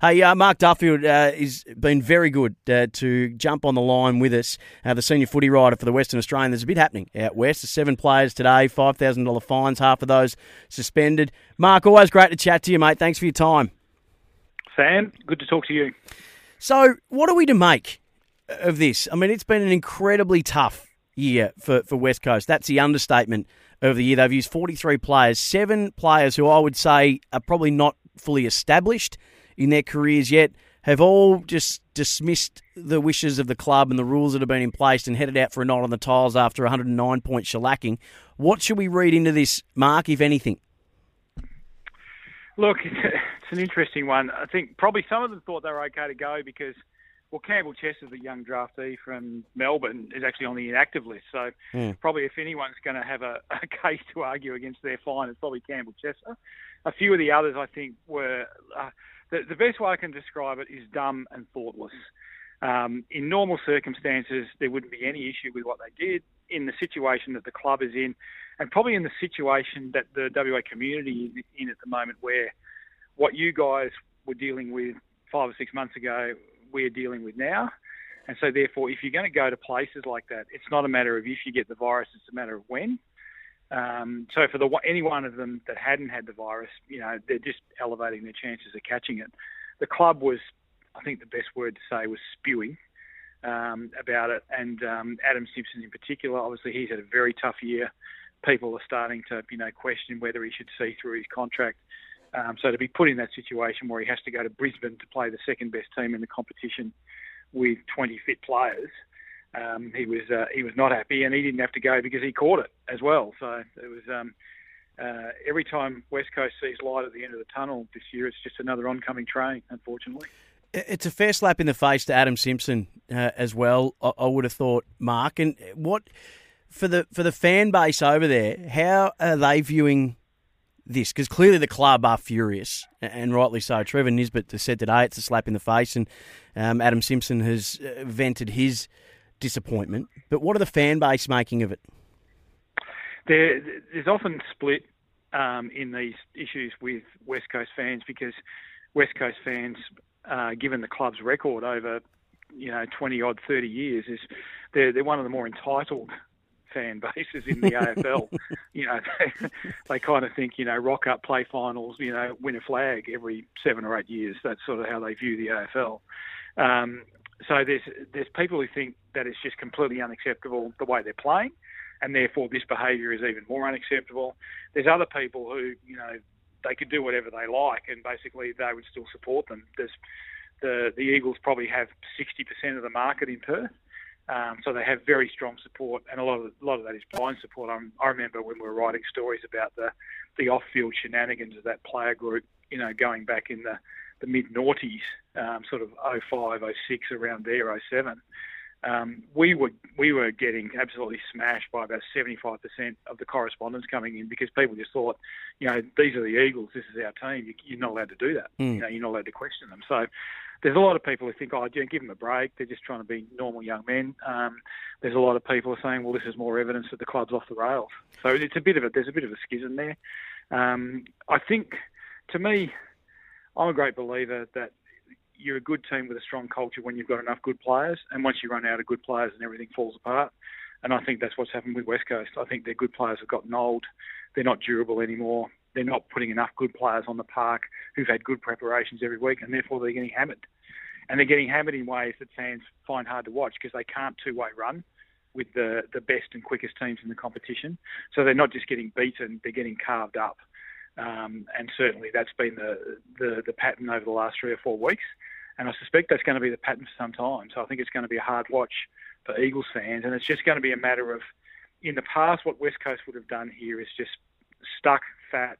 Hey, uh, Mark Duffield uh, has been very good uh, to jump on the line with us, uh, the senior footy rider for the Western Australian. There's a bit happening out west. There's seven players today, $5,000 fines, half of those suspended. Mark, always great to chat to you, mate. Thanks for your time. Sam, good to talk to you. So, what are we to make of this? I mean, it's been an incredibly tough year for, for West Coast. That's the understatement of the year. They've used 43 players, seven players who I would say are probably not fully established in their careers yet have all just dismissed the wishes of the club and the rules that have been in place and headed out for a night on the tiles after 109 point shellacking. What should we read into this, Mark, if anything? Look, it's an interesting one. I think probably some of them thought they were okay to go because, well, Campbell Chesser, the young draftee from Melbourne, is actually on the inactive list. So Mm. probably if anyone's going to have a, a case to argue against their fine, it's probably Campbell Chesser. A few of the others, I think, were uh, the, the best way I can describe it is dumb and thoughtless. Um, in normal circumstances, there wouldn't be any issue with what they did. In the situation that the club is in, and probably in the situation that the WA community is in at the moment, where what you guys were dealing with five or six months ago, we're dealing with now. And so, therefore, if you're going to go to places like that, it's not a matter of if you get the virus; it's a matter of when. Um, so, for the any one of them that hadn't had the virus, you know, they're just elevating their chances of catching it. The club was, I think, the best word to say was spewing um, about it, and um, Adam Simpson in particular. Obviously, he's had a very tough year. People are starting to, you know, question whether he should see through his contract. Um, so to be put in that situation where he has to go to Brisbane to play the second best team in the competition with 20 fit players, um, he was uh, he was not happy, and he didn't have to go because he caught it as well. So it was um, uh, every time West Coast sees light at the end of the tunnel this year, it's just another oncoming train, unfortunately. It's a fair slap in the face to Adam Simpson uh, as well. I, I would have thought, Mark. And what for the for the fan base over there? How are they viewing this? Because clearly the club are furious, and rightly so. Trevor Nisbett said today it's a slap in the face, and um, Adam Simpson has uh, vented his disappointment. But what are the fan base making of it? There, there's often split um, in these issues with West Coast fans because West Coast fans, uh, given the club's record over you know 20 odd 30 years, is they're they're one of the more entitled fan bases in the AFL. You know, they, they kind of think you know rock up, play finals, you know, win a flag every seven or eight years. That's sort of how they view the AFL. Um, so there's there's people who think that it's just completely unacceptable the way they're playing, and therefore this behaviour is even more unacceptable. There's other people who you know they could do whatever they like, and basically they would still support them. There's the the Eagles probably have 60% of the market in Perth. Um, so they have very strong support, and a lot of a lot of that is blind support. I'm, I remember when we were writing stories about the the off-field shenanigans of that player group, you know, going back in the the mid noughties, um, sort of 05, 06, around there, 07. Um, we were we were getting absolutely smashed by about 75% of the correspondence coming in because people just thought, you know, these are the Eagles, this is our team. You, you're not allowed to do that. Mm. You know, you're not allowed to question them. So there's a lot of people who think, oh, give them a break. They're just trying to be normal young men. Um, there's a lot of people are saying, well, this is more evidence that the club's off the rails. So it's a bit of a there's a bit of a schism there. Um, I think, to me, I'm a great believer that you're a good team with a strong culture when you've got enough good players, and once you run out of good players, and everything falls apart. And I think that's what's happened with West Coast. I think their good players have gotten old. They're not durable anymore. They're not putting enough good players on the park who've had good preparations every week, and therefore they're getting hammered. And they're getting hammered in ways that fans find hard to watch because they can't two-way run with the the best and quickest teams in the competition. So they're not just getting beaten; they're getting carved up. Um, and certainly that's been the, the the pattern over the last three or four weeks. And I suspect that's going to be the pattern for some time. So I think it's going to be a hard watch for Eagles fans, and it's just going to be a matter of, in the past, what West Coast would have done here is just stuck fat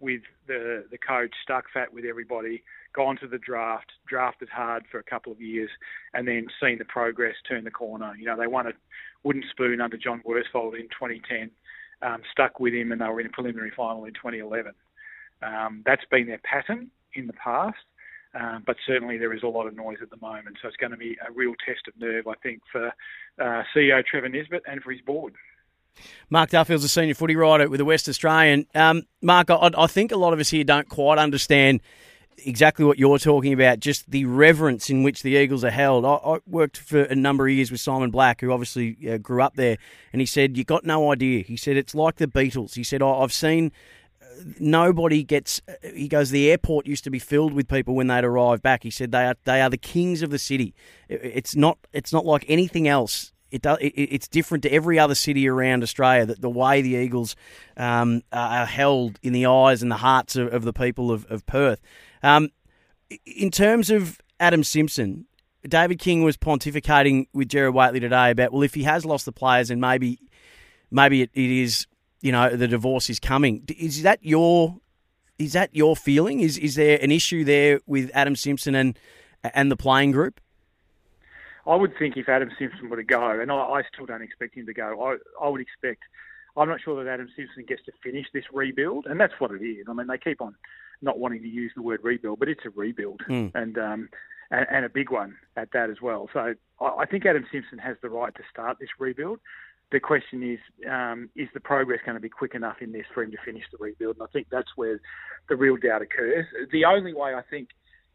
with the the coach, stuck fat with everybody, gone to the draft, drafted hard for a couple of years, and then seen the progress turn the corner. You know, they won a wooden spoon under John Worsfold in 2010, um, stuck with him, and they were in a preliminary final in 2011. Um, that's been their pattern, in the past. Um, but certainly there is a lot of noise at the moment, so it's going to be a real test of nerve, I think, for uh, CEO Trevor Nisbett and for his board. Mark Duffield's a senior footy writer with the West Australian. Um, Mark, I, I, think a lot of us here don't quite understand exactly what you're talking about, just the reverence in which the Eagles are held. I, I worked for a number of years with Simon Black, who obviously uh, grew up there, and he said, You got no idea. He said, It's like the Beatles. He said, I've seen nobody gets. He goes. The airport used to be filled with people when they'd arrive back. He said they are they are the kings of the city. It's not it's not like anything else. It does. It's different to every other city around Australia. That the way the Eagles um, are held in the eyes and the hearts of, of the people of, of Perth. Um, in terms of Adam Simpson, David King was pontificating with Gerard Whateley today about well, if he has lost the players, and maybe maybe it, it is you know the divorce is coming. Is that your is that your feeling? Is is there an issue there with Adam Simpson and and the playing group? I would think if Adam Simpson were to go, and I, I still don't expect him to go, I, I would expect. I'm not sure that Adam Simpson gets to finish this rebuild, and that's what it is. I mean, they keep on not wanting to use the word rebuild, but it's a rebuild, mm. and, um, and and a big one at that as well. So I, I think Adam Simpson has the right to start this rebuild the question is, um, is the progress going to be quick enough in this for him to finish the rebuild? And I think that's where the real doubt occurs. The only way I think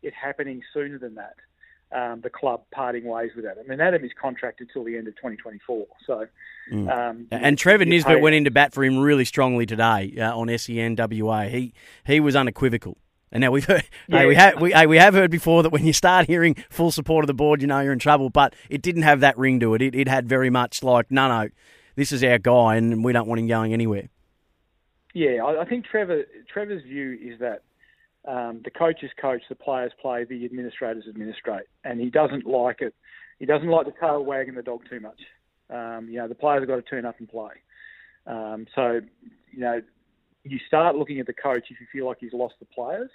it happening sooner than that, um, the club parting ways with Adam. Mean, Adam is contracted till the end of 2024. So, mm. um, and Trevor Nisbett went into bat for him really strongly today uh, on SENWA. He he was unequivocal. And now we've heard, yeah. hey, we have we, hey, we have heard before that when you start hearing full support of the board, you know you're in trouble. But it didn't have that ring to it. It, it had very much like, no, no, this is our guy, and we don't want him going anywhere. Yeah, I, I think Trevor Trevor's view is that um, the coaches coach, the players play, the administrators administrate, and he doesn't like it. He doesn't like the tail wagging the dog too much. Um, you know, the players have got to turn up and play. Um, so, you know, you start looking at the coach if you feel like he's lost the players.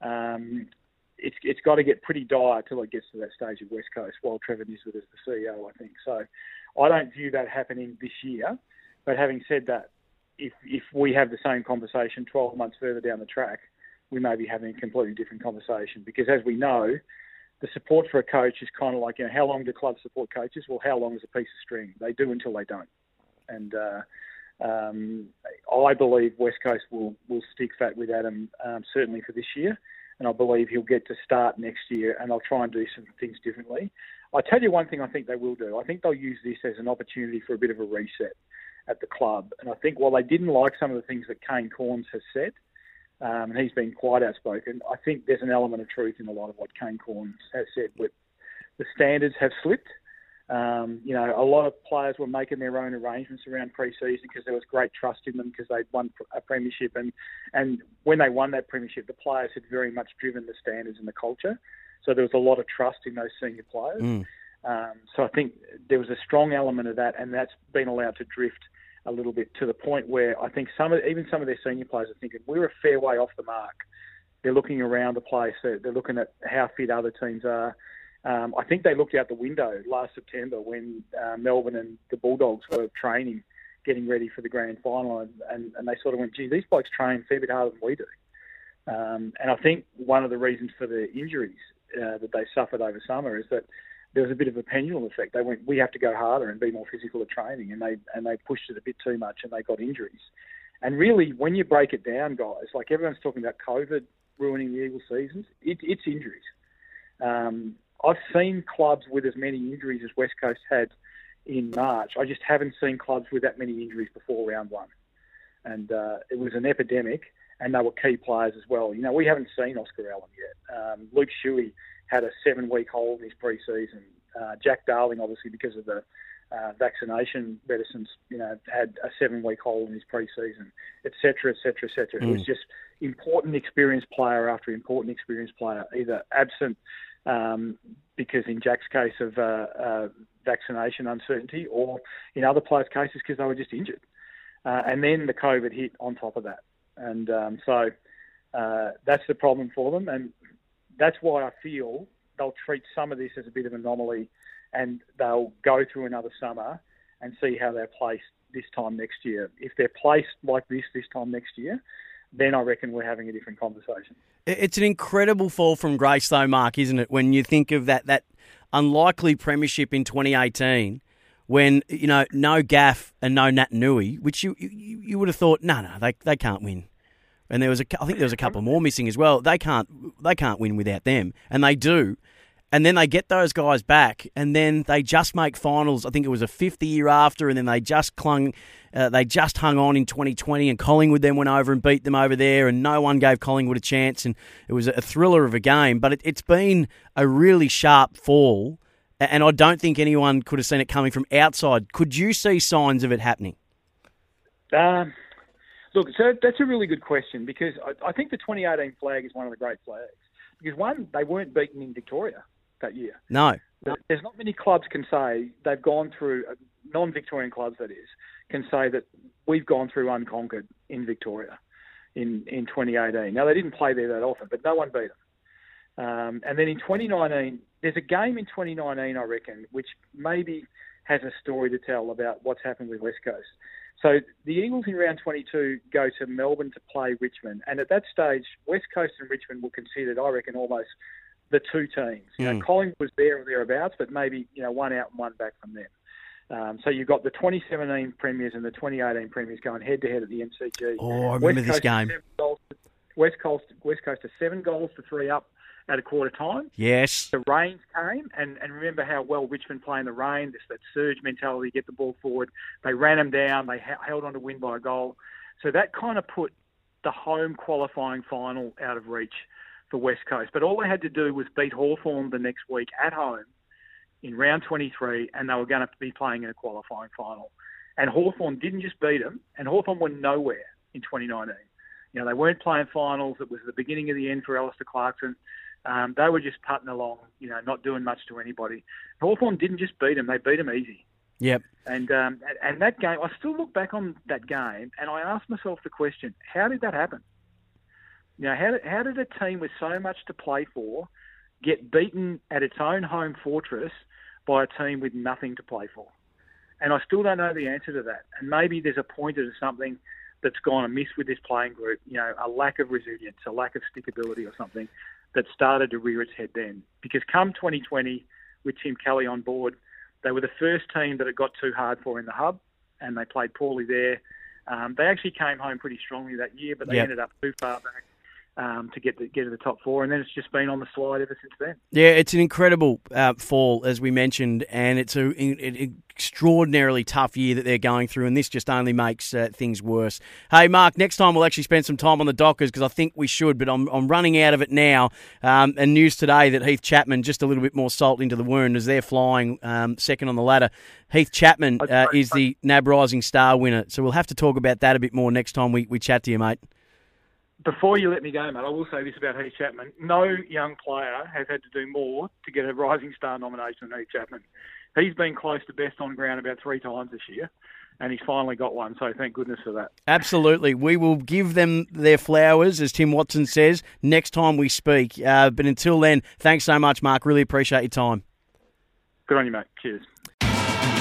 Um, it's it's got to get pretty dire till it gets to that stage of West Coast. While Trevor Nisbett is the CEO, I think so. I don't view that happening this year. But having said that, if if we have the same conversation 12 months further down the track, we may be having a completely different conversation. Because as we know, the support for a coach is kind of like you know how long do clubs support coaches? Well, how long is a piece of string? They do until they don't. And uh, um, I believe West Coast will, will stick fat with Adam um, certainly for this year, and I believe he'll get to start next year, and they'll try and do some things differently. I tell you one thing I think they will do. I think they'll use this as an opportunity for a bit of a reset at the club, and I think while they didn't like some of the things that Kane Cornes has said, um, and he's been quite outspoken, I think there's an element of truth in a lot of what Kane Cornes has said. With the standards have slipped um, you know, a lot of players were making their own arrangements around pre-season because there was great trust in them because they'd won a premiership, and and when they won that premiership, the players had very much driven the standards and the culture. So there was a lot of trust in those senior players. Mm. Um, so I think there was a strong element of that, and that's been allowed to drift a little bit to the point where I think some of even some of their senior players are thinking we're a fair way off the mark. They're looking around the place. They're, they're looking at how fit other teams are. Um, I think they looked out the window last September when uh, Melbourne and the Bulldogs were training, getting ready for the grand final, and, and, and they sort of went, gee, these blokes train a fair bit harder than we do. Um, and I think one of the reasons for the injuries uh, that they suffered over summer is that there was a bit of a pendulum effect. They went, we have to go harder and be more physical at training, and they and they pushed it a bit too much, and they got injuries. And really, when you break it down, guys, like everyone's talking about COVID ruining the Eagles' seasons, it, it's injuries. Um, I've seen clubs with as many injuries as West Coast had in March. I just haven't seen clubs with that many injuries before round one. And uh, it was an epidemic, and they were key players as well. You know, we haven't seen Oscar Allen yet. Um, Luke Shuey had a seven-week hold in his pre-season. Uh, Jack Darling, obviously, because of the uh, vaccination reticence, you know, had a seven-week hold in his pre-season, etc., etc., etc. It was just important, experienced player after important, experienced player, either absent um, because in Jack's case of uh, uh, vaccination uncertainty, or in other players' cases because they were just injured. Uh, and then the COVID hit on top of that. And um, so uh, that's the problem for them. And that's why I feel they'll treat some of this as a bit of an anomaly and they'll go through another summer and see how they're placed this time next year. If they're placed like this this time next year, then I reckon we're having a different conversation. It's an incredible fall from grace, though, Mark, isn't it? When you think of that that unlikely premiership in 2018, when you know no Gaff and no Naitanui, which you, you you would have thought, no, no, they they can't win. And there was a, I think there was a couple more missing as well. They can't they can't win without them, and they do. And then they get those guys back, and then they just make finals. I think it was a fifth year after, and then they just clung, uh, they just hung on in 2020, and Collingwood then went over and beat them over there, and no one gave Collingwood a chance, and it was a thriller of a game. But it, it's been a really sharp fall, and I don't think anyone could have seen it coming from outside. Could you see signs of it happening? Um, look, so that's a really good question because I, I think the 2018 flag is one of the great flags. Because one, they weren't beaten in Victoria that year. No. There's not many clubs can say they've gone through, uh, non-Victorian clubs that is, can say that we've gone through unconquered in Victoria in, in 2018. Now, they didn't play there that often, but no one beat them. Um, and then in 2019, there's a game in 2019, I reckon, which maybe has a story to tell about what's happened with West Coast. So the Eagles in round 22 go to Melbourne to play Richmond, and at that stage, West Coast and Richmond were considered, I reckon, almost the two teams. You know, mm. Collingwood was there or thereabouts, but maybe you know one out and one back from them. Um, so you've got the 2017 premiers and the 2018 premiers going head to head at the MCG. Oh, I remember West this game. West Coast, West Coast are seven goals to three up at a quarter time. Yes. The rains came, and, and remember how well Richmond play in the rain. This that surge mentality, get the ball forward. They ran them down. They ha- held on to win by a goal. So that kind of put the home qualifying final out of reach for West Coast. But all they had to do was beat Hawthorn the next week at home in round 23, and they were going to be playing in a qualifying final. And Hawthorn didn't just beat them, and Hawthorn were nowhere in 2019. You know, they weren't playing finals. It was the beginning of the end for Alastair Clarkson. Um, they were just putting along, you know, not doing much to anybody. Hawthorn didn't just beat them; they beat them easy. Yep. And um, and that game, I still look back on that game, and I ask myself the question: How did that happen? You know, how did, how did a team with so much to play for get beaten at its own home fortress by a team with nothing to play for? And I still don't know the answer to that. And maybe there's a pointer to something that's gone amiss with this playing group. You know, a lack of resilience, a lack of stickability, or something that started to rear its head then. Because come 2020, with Tim Kelly on board, they were the first team that it got too hard for in the hub, and they played poorly there. Um, they actually came home pretty strongly that year, but they yep. ended up too far back um, to get to, get to the top four, and then it's just been on the slide ever since then. Yeah, it's an incredible uh, fall, as we mentioned, and it's an extraordinarily tough year that they're going through, and this just only makes uh, things worse. Hey, Mark, next time we'll actually spend some time on the Dockers because I think we should, but I'm, I'm running out of it now. Um, and news today that Heath Chapman, just a little bit more salt into the wound as they're flying um, second on the ladder. Heath Chapman uh, is the NAB Rising Star winner, so we'll have to talk about that a bit more next time we, we chat to you, mate before you let me go, mate, I will say this about Heath Chapman. No young player has had to do more to get a Rising Star nomination than Heath Chapman. He's been close to best on ground about three times this year, and he's finally got one, so thank goodness for that. Absolutely. We will give them their flowers, as Tim Watson says, next time we speak. Uh, but until then, thanks so much, Mark. Really appreciate your time. Good on you, mate. Cheers.